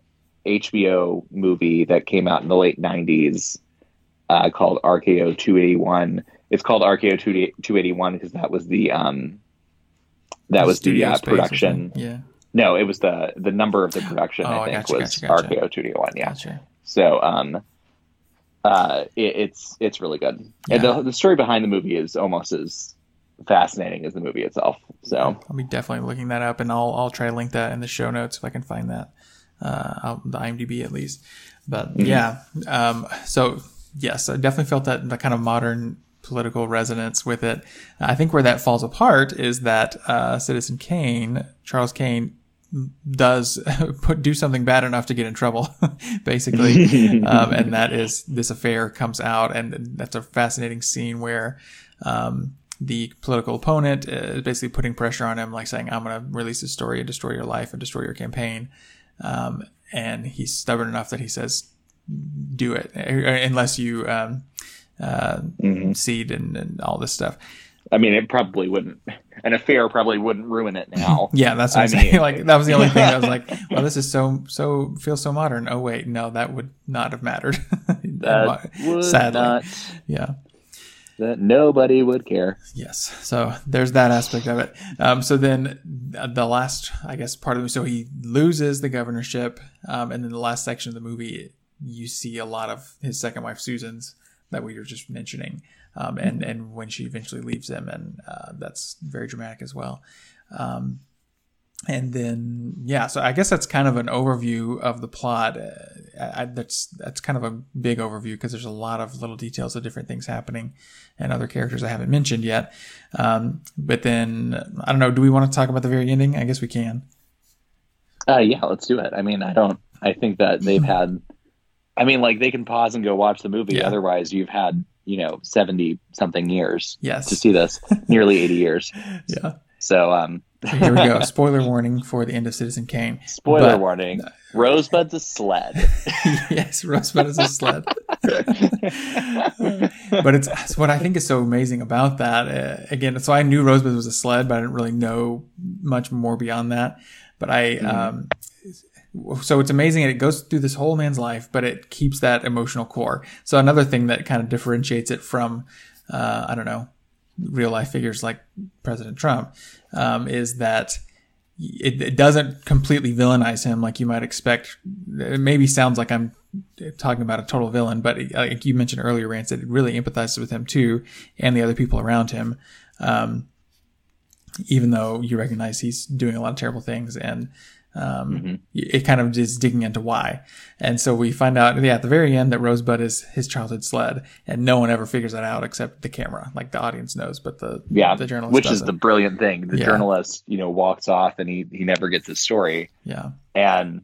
HBO movie that came out in the late 90s uh, called RKO 281. It's called RKO 281 because that was the um, that was the uh, production. Yeah. No, it was the the number of the production. Oh, I I think gotcha, was gotcha, gotcha. RKO 281. Yeah. Gotcha. So um, uh, it, it's it's really good. And the the story behind the movie is almost as fascinating as the movie itself. So I'll be definitely looking that up, and I'll I'll try to link that in the show notes if I can find that, uh, I'll- the IMDb at least. But Mm-hmm. yeah, um, so yes, I definitely felt that the kind of modern political resonance with it. I think where that falls apart is that uh, Citizen Kane, Charles Kane, does put do something bad enough to get in trouble, basically, um, and that is this affair comes out, and that's a fascinating scene where. Um, the political opponent is basically putting pressure on him, like saying, I'm going to release this story and destroy your life and destroy your campaign. Um, and he's stubborn enough that he says, do it unless you um, uh, Mhm. cede and, and all this stuff. I mean, it probably wouldn't. An affair probably wouldn't ruin it now. Yeah, that's what I I'm saying. mean- Like that was the only thing I was like, well, this is so so feels so modern. Oh wait, no, that would not have mattered. That would Sadly, not. yeah. That nobody would care. Yes. So there's that aspect of it. Um, so then the last, I guess, part of the so he loses the governorship, um, and then the last section of the movie, you see a lot of his second wife Susan's that we were just mentioning, um, and and when she eventually leaves him, and uh, that's very dramatic as well. Um, and then yeah, so I guess that's kind of an overview of the plot. Uh, I, I, that's that's kind of a big overview because there's a lot of little details of different things happening and other characters I haven't mentioned yet. Um, but then I don't know. Do we want to talk about the very ending? I guess we can. Uh, yeah, let's do it. I mean, I don't. I think that they've had. I mean, like they can pause and go watch the movie. Yeah. Otherwise, you've had you know seventy something years Yes. to see this, nearly eighty years. Yeah. So, um, here we go. Spoiler warning for the end of Citizen Kane. spoiler But- warning: Rosebud's a sled. yes, Rosebud is a sled. but it's, it's what I think is so amazing about that. Uh, again, so I knew Rosebud was a sled, but I didn't really know much more beyond that. But I, um, so it's amazing and it goes through this whole man's life, but it keeps that emotional core. So another thing that kind of differentiates it from, uh, I don't know, real life figures like President Trump, um, is that it, it doesn't completely villainize him like you might expect. It maybe sounds like I'm talking about a total villain, but it, like you mentioned earlier, Rance, it really empathizes with him too and the other people around him. Um, even though you recognize he's doing a lot of terrible things and um, Mhm. it kind of is digging into why. And so we find out, yeah, at the very end that Rosebud is his childhood sled, and no one ever figures that out except the camera. Like the audience knows, but the Yeah, the journalist which is doesn't. the brilliant thing. The Yeah. journalist, you know, walks off and he he never gets his story, yeah and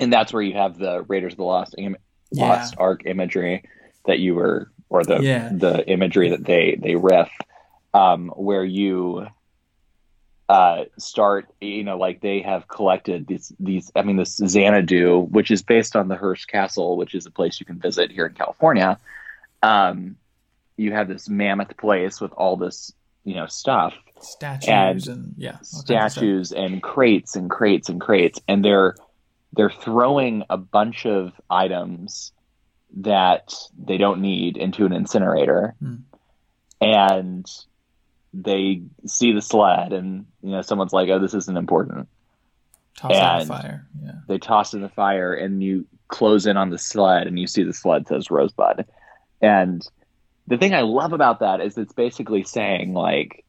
and that's where you have the Raiders of the Lost Im- Yeah. Lost Ark imagery that you were, or the Yeah. the imagery that they they riff, um, where you uh, start, you know, like they have collected these these. I mean, this Xanadu, which is based on the Hearst Castle, which is a place you can visit here in California. Um, you have this mammoth place with all this, you know, stuff statues and and, yeah all kinds of stuff. statues and crates and crates and crates and they're they're throwing a bunch of items that they don't need into an incinerator Hmm. and they see the sled and you know someone's like oh this isn't important Toss out the and- fire. Yeah. they toss in the fire and you close in on the sled and you see the sled says rosebud and the thing i love about that is it's basically saying like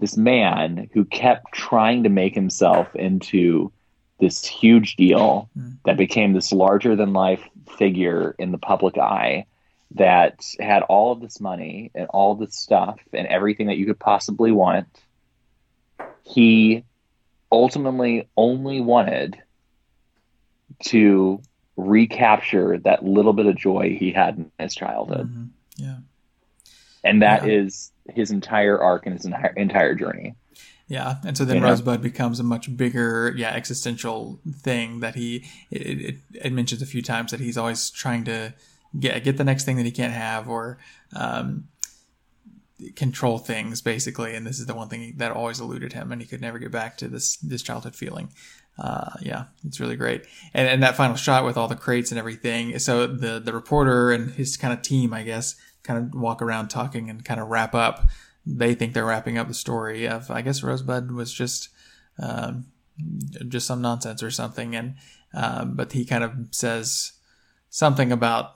this man who kept trying to make himself into this huge deal Mm. that became this larger than life figure in the public eye that had all of this money and all this stuff and everything that you could possibly want he ultimately only wanted to recapture that little bit of joy he had in his childhood. Mhm. Yeah. And that Yeah. is his entire arc and his entire, entire journey. Yeah, and so then You know? Rosebud becomes a much bigger, yeah, existential thing that he it, it, it mentions a few times that he's always trying to get get the next thing that he can't have or um, control things basically, and this is the one thing that always eluded him, and he could never get back to this this childhood feeling. Uh, yeah, it's really great, and and that final shot with all the crates and everything. So the the reporter and his kind of team, I guess, kind of walk around talking and kind of wrap up they think they're wrapping up the story of I guess Rosebud was just um, just some nonsense or something, and um, but he kind of says something about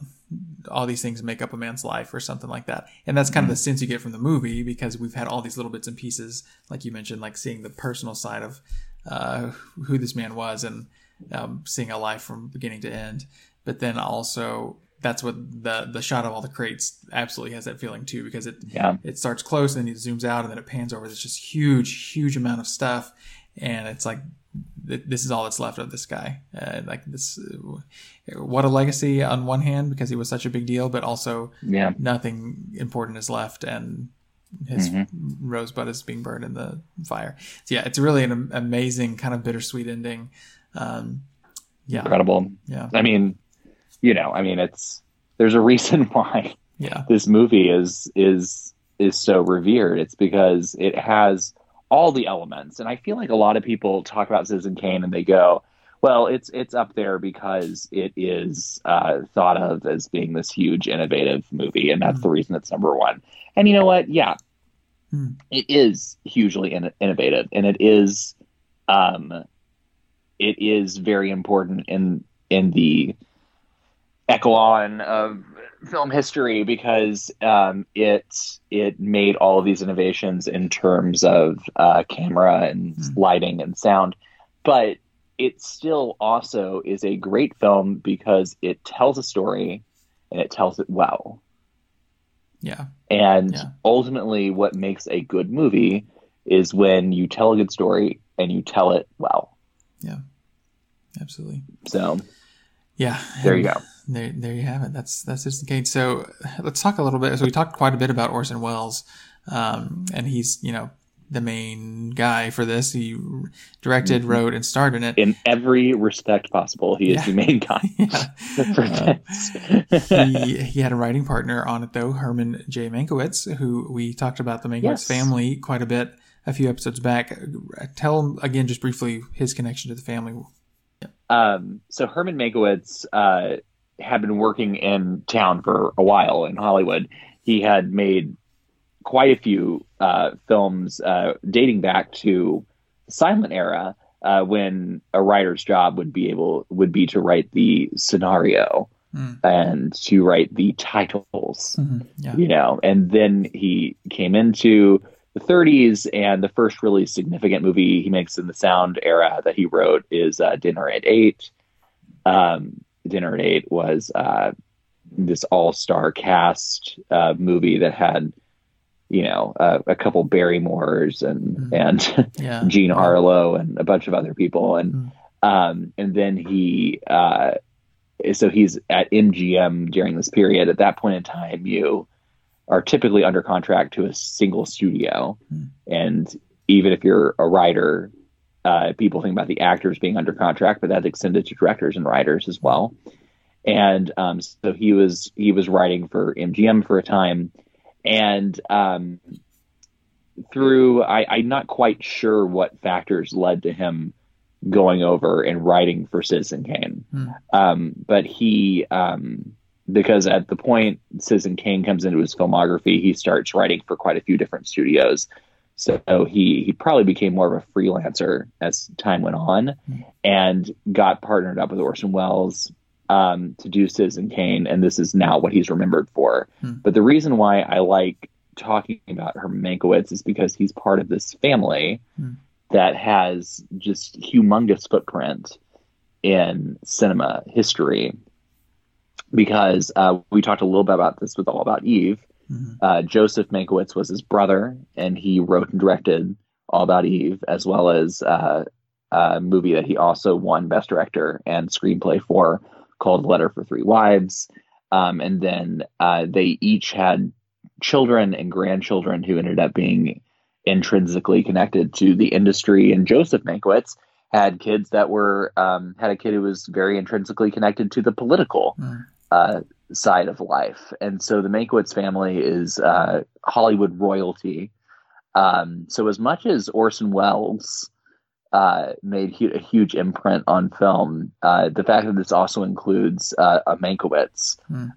all these things make up a man's life or something like that, and that's kind of the sense you get from the movie because we've had all these little bits and pieces, like you mentioned, like seeing the personal side of uh, who this man was and um, seeing a life from beginning to end, but then also that's what the the shot of all the crates absolutely has that feeling too because it Yeah. it starts close and then it zooms out and then it pans over. There's just huge, huge amount of stuff, and it's like th- this is all that's left of this guy. Uh, like this, uh, what a legacy on one hand because he was such a big deal, but also Yeah. nothing important is left and. His Mm-hmm. rosebud is being burned in the fire. So yeah, it's really an amazing kind of bittersweet ending. Um, yeah, Incredible. yeah, I mean, you know, I mean, it's, there's a reason why yeah, this movie is, is, is so revered. It's because it has all the elements. And I feel like a lot of people talk about Citizen Kane and they go, well, it's it's up there because it is uh, thought of as being this huge, innovative movie, and that's the reason it's number one. And you know what? Yeah, Hmm. it is hugely in- innovative, and it is, um, it is very important in in the echelon of film history because um, it it made all of these innovations in terms of uh, camera and Hmm. lighting and sound, but it still also is a great film because it tells a story and it tells it well. yeah, And Yeah. ultimately, what makes a good movie is when you tell a good story and you tell it well. Yeah, absolutely. So Yeah. there you go. There, there you have it. That's that's Citizen Kane. So let's talk a little bit. So we talked quite a bit about Orson Welles, um, and he's you know the main guy for this. He directed, Mm-hmm. wrote, and starred in it. In every respect possible, he is the main guy. Yeah. Uh, he he had a writing partner on it though, Herman J. Mankiewicz, who we talked about the Mankiewicz Yes. family quite a bit a few episodes back. Tell him again just briefly his connection to the family. Um, so Herman Mankiewicz uh, had been working in town for a while in Hollywood. He had made quite a few uh, films uh, dating back to the silent era uh, when a writer's job would be able would be to write the scenario Mm. and to write the titles Mhm. Yeah. you know and then he came into the 30s, and the first really significant movie he makes in the sound era that he wrote is uh, Dinner at Eight. Um, Dinner at Eight was uh, this all-star cast uh, movie that had, you know, uh, a couple Barrymores and Mhm. and Yeah. Jean Harlow and a bunch of other people, and Mm. um, and then he uh, so he's at MGM during this period. At that point in time, you are typically under contract to a single studio, Mm. and even if you're a writer, uh, people think about the actors being under contract, but that's extended to directors and writers as well. And um, so he was he was writing for MGM for a time, and um, through I, I'm not quite sure what factors led to him going over and writing for Citizen Kane. Hmm. Um, but he, um, because at the point Citizen Kane comes into his filmography, he starts writing for quite a few different studios. So he he probably became more of a freelancer as time went on, and got partnered up with Orson Welles um, to do Citizen Kane, and this is now what he's remembered for. Hmm. But the reason why I like talking about Herman Mankiewicz is because he's part of this family Hmm. that has just humongous footprint in cinema history. Because uh, we talked a little bit about this with All About Eve. Mhm. Uh, Joseph Mankiewicz was his brother, and he wrote and directed All About Eve, as well as uh, a movie that he also won Best Director and Screenplay for, called Letter for Three Wives. Um, and then uh, they each had children and grandchildren who ended up being intrinsically connected to the industry. And Joseph Mankiewicz had kids that were um, had a kid who was very intrinsically connected to the political Mm. Uh, side of life. And so the Mankiewicz family is uh, Hollywood royalty. Um, so as much as Orson Welles uh, made hu- a huge imprint on film, uh, the fact that this also includes uh, a Mankiewicz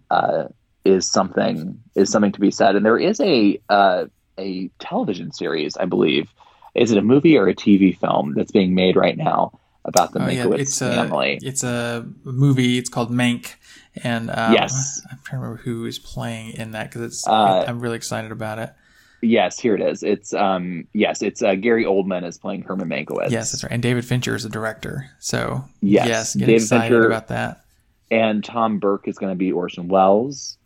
uh, is something is something to be said. And there is a uh, a television series, I believe. Is it a movie or a TV film that's being made right now about the Oh, yeah, it's a it's a movie. It's called Mank, and um, Yes. I'm trying to remember who is playing in that because it's Uh, I'm really excited about it. Yes, here it is. It's um yes, it's uh, Gary Oldman is playing Herman Mankiewicz. Yes, that's right. And David Fincher is the director. So Yes, yes, get David excited Fincher- about that. And Tom Burke is going to be Orson Welles.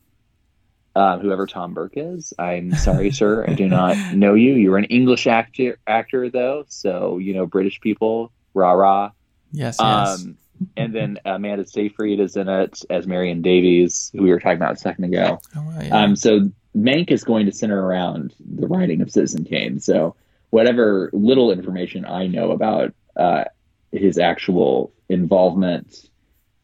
Uh, whoever Tom Burke is, I'm sorry, sir, I do not know you. You're an English actor, actor though, so you know British people, rah rah. Yes, yes. Um, and then Amanda Seyfried is in it as Marion Davies, who we were talking about a second ago. oh, yeah. Um, so Mank is going to center around the writing of Citizen Kane. So whatever little information I know about uh, his actual involvement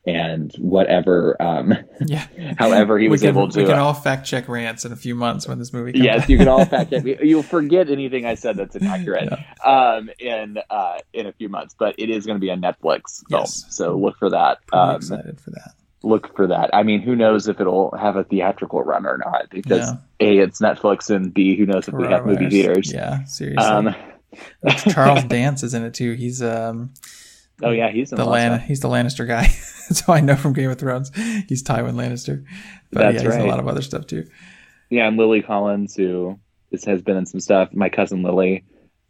and whatever, um, yeah. however he was can- able to We can uh, all fact check Rance in a few months when this movie comes yes, out. you can all fact check. You'll forget anything I said that's inaccurate Yeah. um, in uh, in a few months, but it is going to be a Netflix film, Yes. so look for that. Pretty Um, excited for that. look for that. I mean, who knows if it'll have a theatrical run or not? Because Yeah. a, it's Netflix, and b, who knows if we have movie theaters? Yeah, seriously. Um, Charles Dance is in it too. He's um oh yeah, he's in the Lan- he's the Lannister guy. so I know from Game of Thrones he's Tywin Lannister. But That's yeah, he's in a lot of other stuff too. Yeah, and Lily Collins, who is, has been in some stuff. My cousin Lily.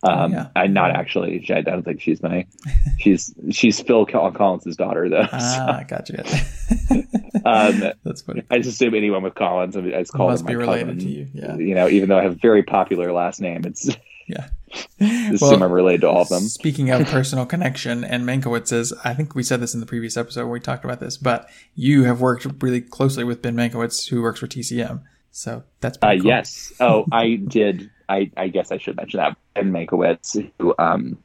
Um, Oh, yeah. I not actually. I don't think she's my. She's she's Phil Collins' daughter though. Ah, I got you. so, um, That's funny. I just assume anyone with Collins. I, mean, I just call Must be related cousin. to you. Yeah. You know, even though I have a very popular last name, it's Yeah. Assume I'm related to all of them. Speaking of personal connection and Mankiewicz is, I think we said this in the previous episode where we talked about this, but you have worked really closely with Ben Mankiewicz, who works for TCM. So that's Uh, cool. Yes. Oh, I did. I, I guess I should mention that. Ben Mankiewicz, who um,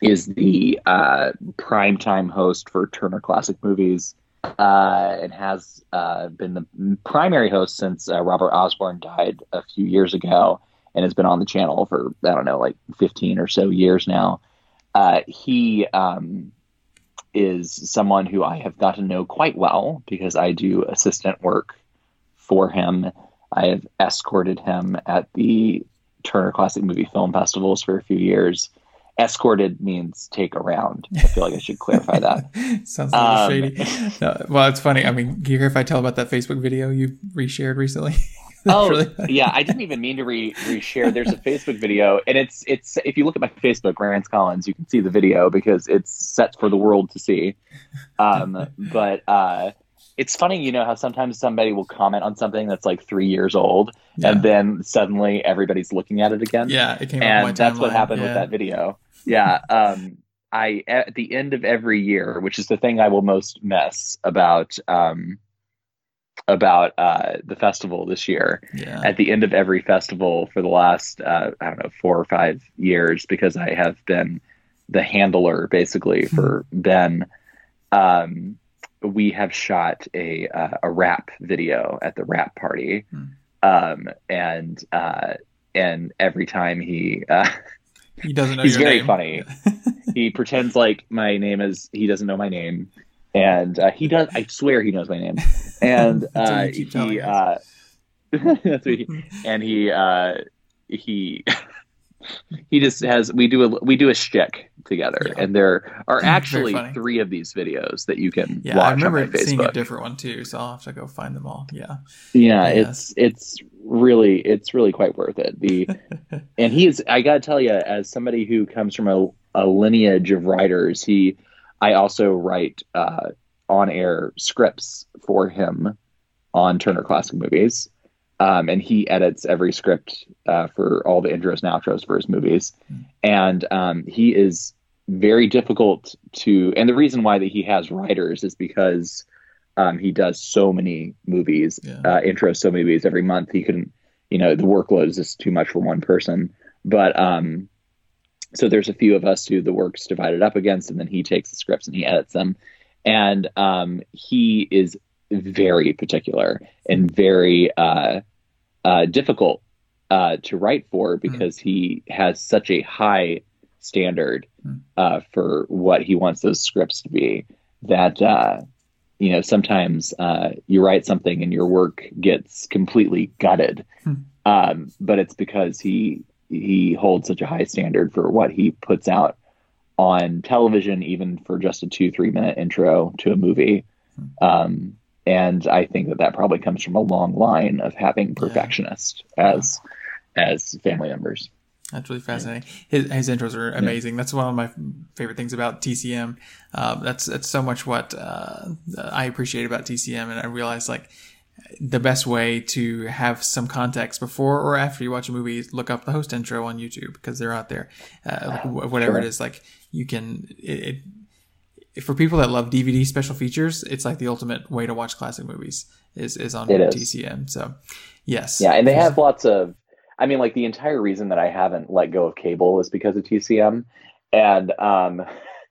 is the uh, primetime host for Turner Classic Movies uh, and has uh, been the primary host since uh, Robert Osborne died a few years ago and has been on the channel for, I don't know, like 15 or so years now. Uh, he um, is someone who I have got to know quite well because I do assistant work for him. I have escorted him at the Turner Classic Movie Film Festivals for a few years. Escorted means take around. I feel like I should clarify that. Sounds a little Um, shady. No, well, it's funny. I mean, do you care if I tell about that Facebook video you reshared recently? oh really- yeah, I didn't even mean to re reshare. There's a Facebook video, and it's it's if you look at my Facebook, Rance Collins, you can see the video because it's set for the world to see. Um, but uh, it's funny, you know, how sometimes somebody will comment on something that's like three years old, Yeah. and then suddenly everybody's looking at it again. yeah, it came and that's what happened with that video. Yeah. Um, I at the end of every year, which is the thing I will most miss about um, about uh, the festival this year. Yeah. At the end of every festival for the last uh, I don't know four or five years, because I have been the handler basically for Ben. Um, we have shot a uh, a rap video at the wrap party, Hmm. um, and uh, and every time he uh, he doesn't know he's very name. funny. he pretends like my name is he doesn't know my name, and uh, he does. I swear he knows my name, and uh, you keep telling he. Uh, he, and he uh, he he just has we do a we do a shtick together, Yeah. and there are actually three of these videos that you can Yeah, watch I remember on seeing a different one too, so I'll have to go find them all. Yeah. yeah Yeah. it's it's really it's really quite worth it the and he is i gotta tell you as somebody who comes from a, a lineage of writers he i also write uh, on air scripts for him on turner classic movies. Um, and he edits every script uh, for all the intros and outros for his movies. And um, he is very difficult to and the reason why that he has writers is because um, he does so many movies Yeah. uh, intros so many movies every month. He couldn't you know the workload is just too much for one person. But um so there's a few of us who the work's divided up against and then he takes the scripts and he edits them and um he is very particular and very uh uh difficult uh to write for because he has such a high standard Hmm. uh for what he wants those scripts to be that uh you know sometimes uh you write something and your work gets completely gutted Hmm. um but it's because he he holds such a high standard for what he puts out on television even for just a two three minute intro to a movie um and i think that that probably comes from a long line of having perfectionists as as family members That's really fascinating. His, his intros are amazing. That's one of my favorite things about TCM. Um, that's that's so much what uh, I appreciate about TCM, and I realize like the best way to have some context before or after you watch a movie look up the host intro on YouTube because they're out there. Uh, like whatever Sure. it is, like you can it, it for people that love DVD special features, it's like the ultimate way to watch classic movies is is on It is. TCM. So yes, Yeah, and they have lots of. I mean, like the entire reason that I haven't let go of cable is because of TCM, and um,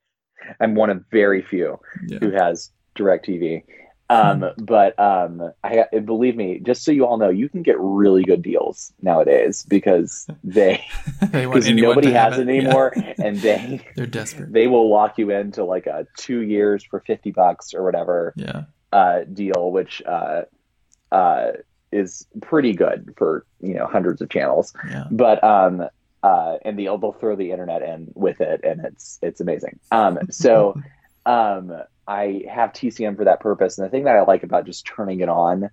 I'm one of very few Yeah. who has Directv. Um, but um, I believe me, just so you all know, you can get really good deals nowadays because they They because nobody has it Yeah. anymore, and they They're desperate. they will lock you into like a two years for fifty bucks or whatever Yeah. uh, deal, which uh, uh, is pretty good for you know hundreds of channels. Yeah. But um, uh, and they'll they'll throw the internet in with it, and it's it's amazing. Um, so um, I have TCM for that purpose, and the thing that I like about just turning it on,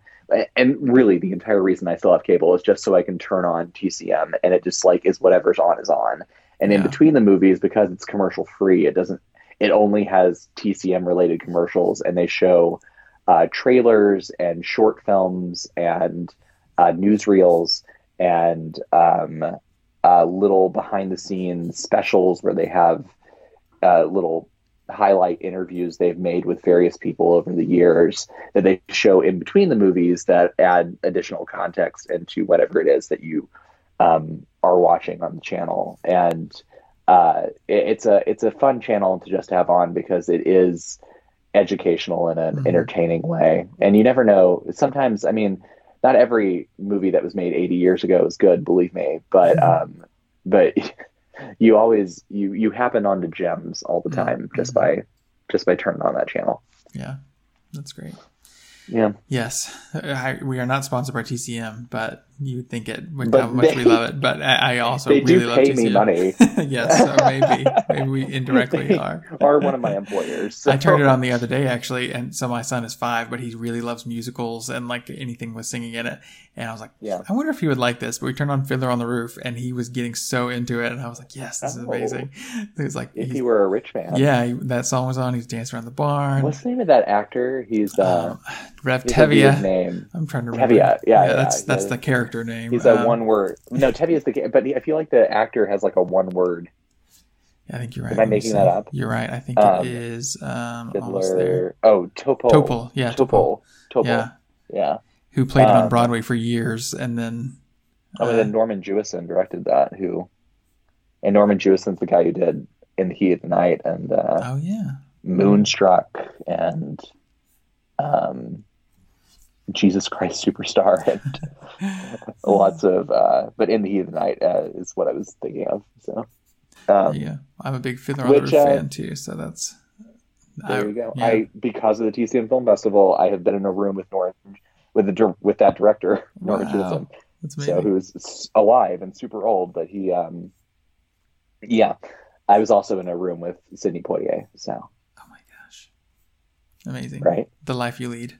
and really the entire reason I still have cable is just so I can turn on TCM, and it just like is whatever's on is on. And in between the movies, because it's commercial free, it doesn't. It only has TCM related commercials, and they show uh, trailers and short films and uh, newsreels and um, uh, little behind the scenes specials where they have uh, little highlight interviews they've made with various people over the years that they show in between the movies that add additional context into whatever it is that you um, are watching on the channel and uh, it- it's a it's a fun channel to just have on because it is educational in an Mhm. entertaining way and you never know sometimes i mean not every movie that was made 80 years ago is good believe me but Mhm. um but you always you you happen onto gems all the Mhm. time just Mhm. by just by turning on that channel Yeah. That's great. yeah Yes. I, we are not sponsored by TCM, but you would think it But how much we they- love it. But I, I also they really do love pay me money. yes, so maybe maybe we indirectly are. are one of my employers. so- I turned it on the other day actually, and so my son is five, but he really loves musicals and like anything with singing in it. And I was like, Yeah. I wonder if he would like this. But we turned on Fiddler on the Roof, and he was getting so into it, and I was like, Yes, this is Oh. amazing. It was like, If he were a rich man. yeah, he, that song was on. He's dancing around the barn. What's the name of that actor? He's uh, um, Rev Tevia. name. I'm trying to remember. Tevye, yeah, yeah, that's that's yeah. the character name. He's a Um, one word. No, Teddy is the. But I feel like the actor has like a one word. I think you're right. Am I making that up? You're right. I think Um, it is um, almost there. Fiddler. Oh, Topol. Topol, yeah, Topol. Topol. Yeah, Yeah. who played it on Um, Broadway for years, and then Oh, and uh, then Norman Jewison directed that. Who? And Norman Jewison's the guy who did In the Heat of the Night and uh, oh yeah, Moonstruck and um, Jesus Christ Superstar and lots of. Uh, but In the Heat of the Night uh, is what I was thinking of. So. Um, yeah. I'm a big Fiddler the which, uh, fan too, so that's There I- you go. yeah. I because of the TCM Film Festival, I have been in a room with Norman with the with that director Norman Wow. So who's alive and super old, but he, um, yeah, I was also in a room with Sidney Poitier. So oh my gosh, amazing! right, The life you lead.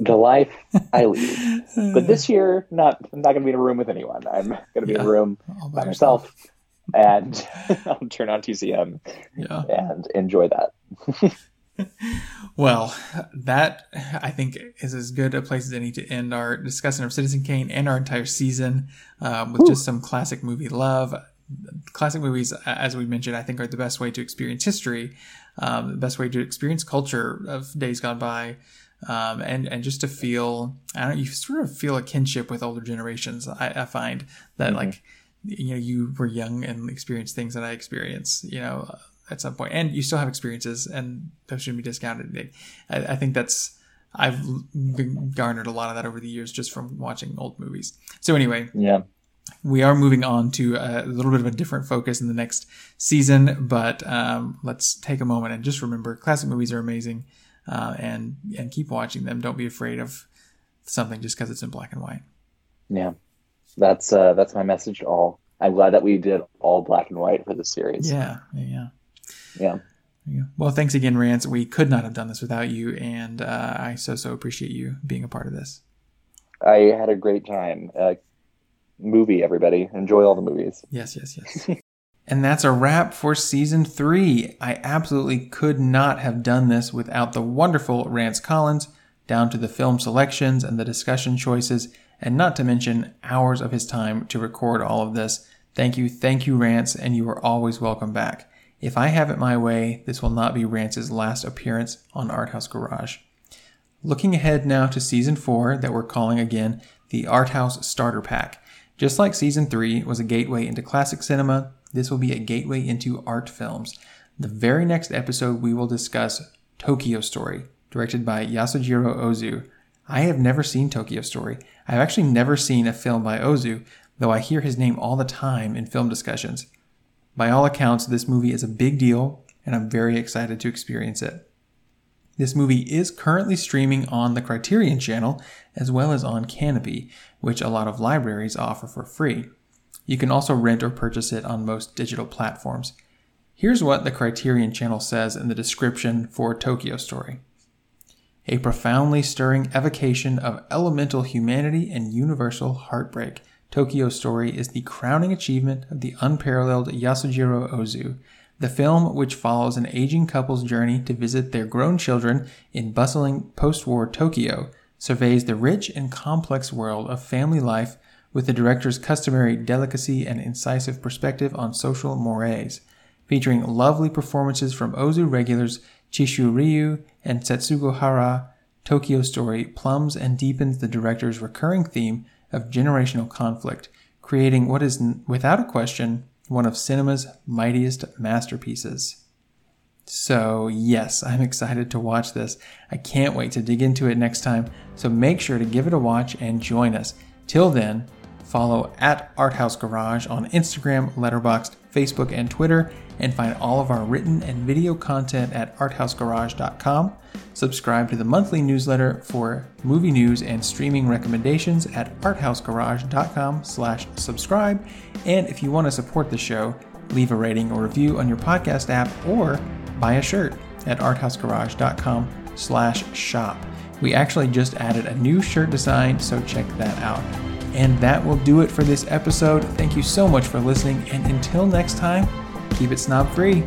The life I lead. But this year, not I'm not going to be in a room with anyone. I'm going to be in a room All by myself, and I'll turn on TCM Yeah. and enjoy that. Well, that I think is as good a place as any to end our discussion of Citizen Kane and our entire season um, with just some classic movie love. Classic movies, as we mentioned, I think are the best way to experience history, um, the best way to experience culture of days gone by, um, and and just to feel, I don't know, you sort of feel a kinship with older generations. I, I find that like, you know, you were young and experienced things that I experienced, you know, at some point, and you still have experiences, and those shouldn't be discounted. I, I think that's I've garnered a lot of that over the years just from watching old movies. So anyway, Yeah, we are moving on to a little bit of a different focus in the next season, but um, let's take a moment and just remember classic movies are amazing, uh, and and keep watching them. Don't be afraid of something just because it's in black and white. yeah, that's uh, that's my message to all. I'm glad that we did all black and white for this series. Yeah, yeah, yeah. yeah. There you go. Well, thanks again, Rance. We could not have done this without you, and uh, I so so appreciate you being a part of this. I had a great time. Uh, movie, everybody. Enjoy all the movies. Yes, yes, yes. and that's a wrap for season three. I absolutely could not have done this without the wonderful Rance Collins, down to the film selections and the discussion choices, and not to mention hours of his time to record all of this. Thank you, thank you, Rance, and you are always welcome back. If I have it my way, this will not be Rance's last appearance on Art House Garage. Looking ahead now to season four, that we're calling again the Art House Starter Pack. Just like season three was a gateway into classic cinema, this will be a gateway into art films. The very next episode, we will discuss Tokyo Story, directed by Yasujiro Ozu. I have never seen Tokyo Story. I've actually never seen a film by Ozu, though I hear his name all the time in film discussions. By all accounts, this movie is a big deal, and I'm very excited to experience it. This movie is currently streaming on the Criterion channel as well as on Canopy, which a lot of libraries offer for free. You can also rent or purchase it on most digital platforms. Here's what the Criterion channel says in the description for Tokyo Story A profoundly stirring evocation of elemental humanity and universal heartbreak. Tokyo Story is the crowning achievement of the unparalleled Yasujiro Ozu. The film, which follows an aging couple's journey to visit their grown children in bustling post war Tokyo, surveys the rich and complex world of family life with the director's customary delicacy and incisive perspective on social mores. Featuring lovely performances from Ozu regulars Chishu Ryu and Setsuko Hara, Tokyo Story plumbs and deepens the director's recurring theme of generational conflict, creating what is, without a question, one of cinema's mightiest masterpieces. So, yes, I'm excited to watch this. I can't wait to dig into it next time, so make sure to give it a watch and join us. Till then, Follow at Arthouse Garage on Instagram, Letterboxd, Facebook, and Twitter, and find all of our written and video content at arthousegarage.com. Subscribe to the monthly newsletter for movie news and streaming recommendations at arthousegarage.com slash subscribe. And if you want to support the show, leave a rating or review on your podcast app or buy a shirt at arthousegarage.com slash shop. We actually just added a new shirt design, so check that out. And that will do it for this episode. Thank you so much for listening, and until next time, keep it snob free.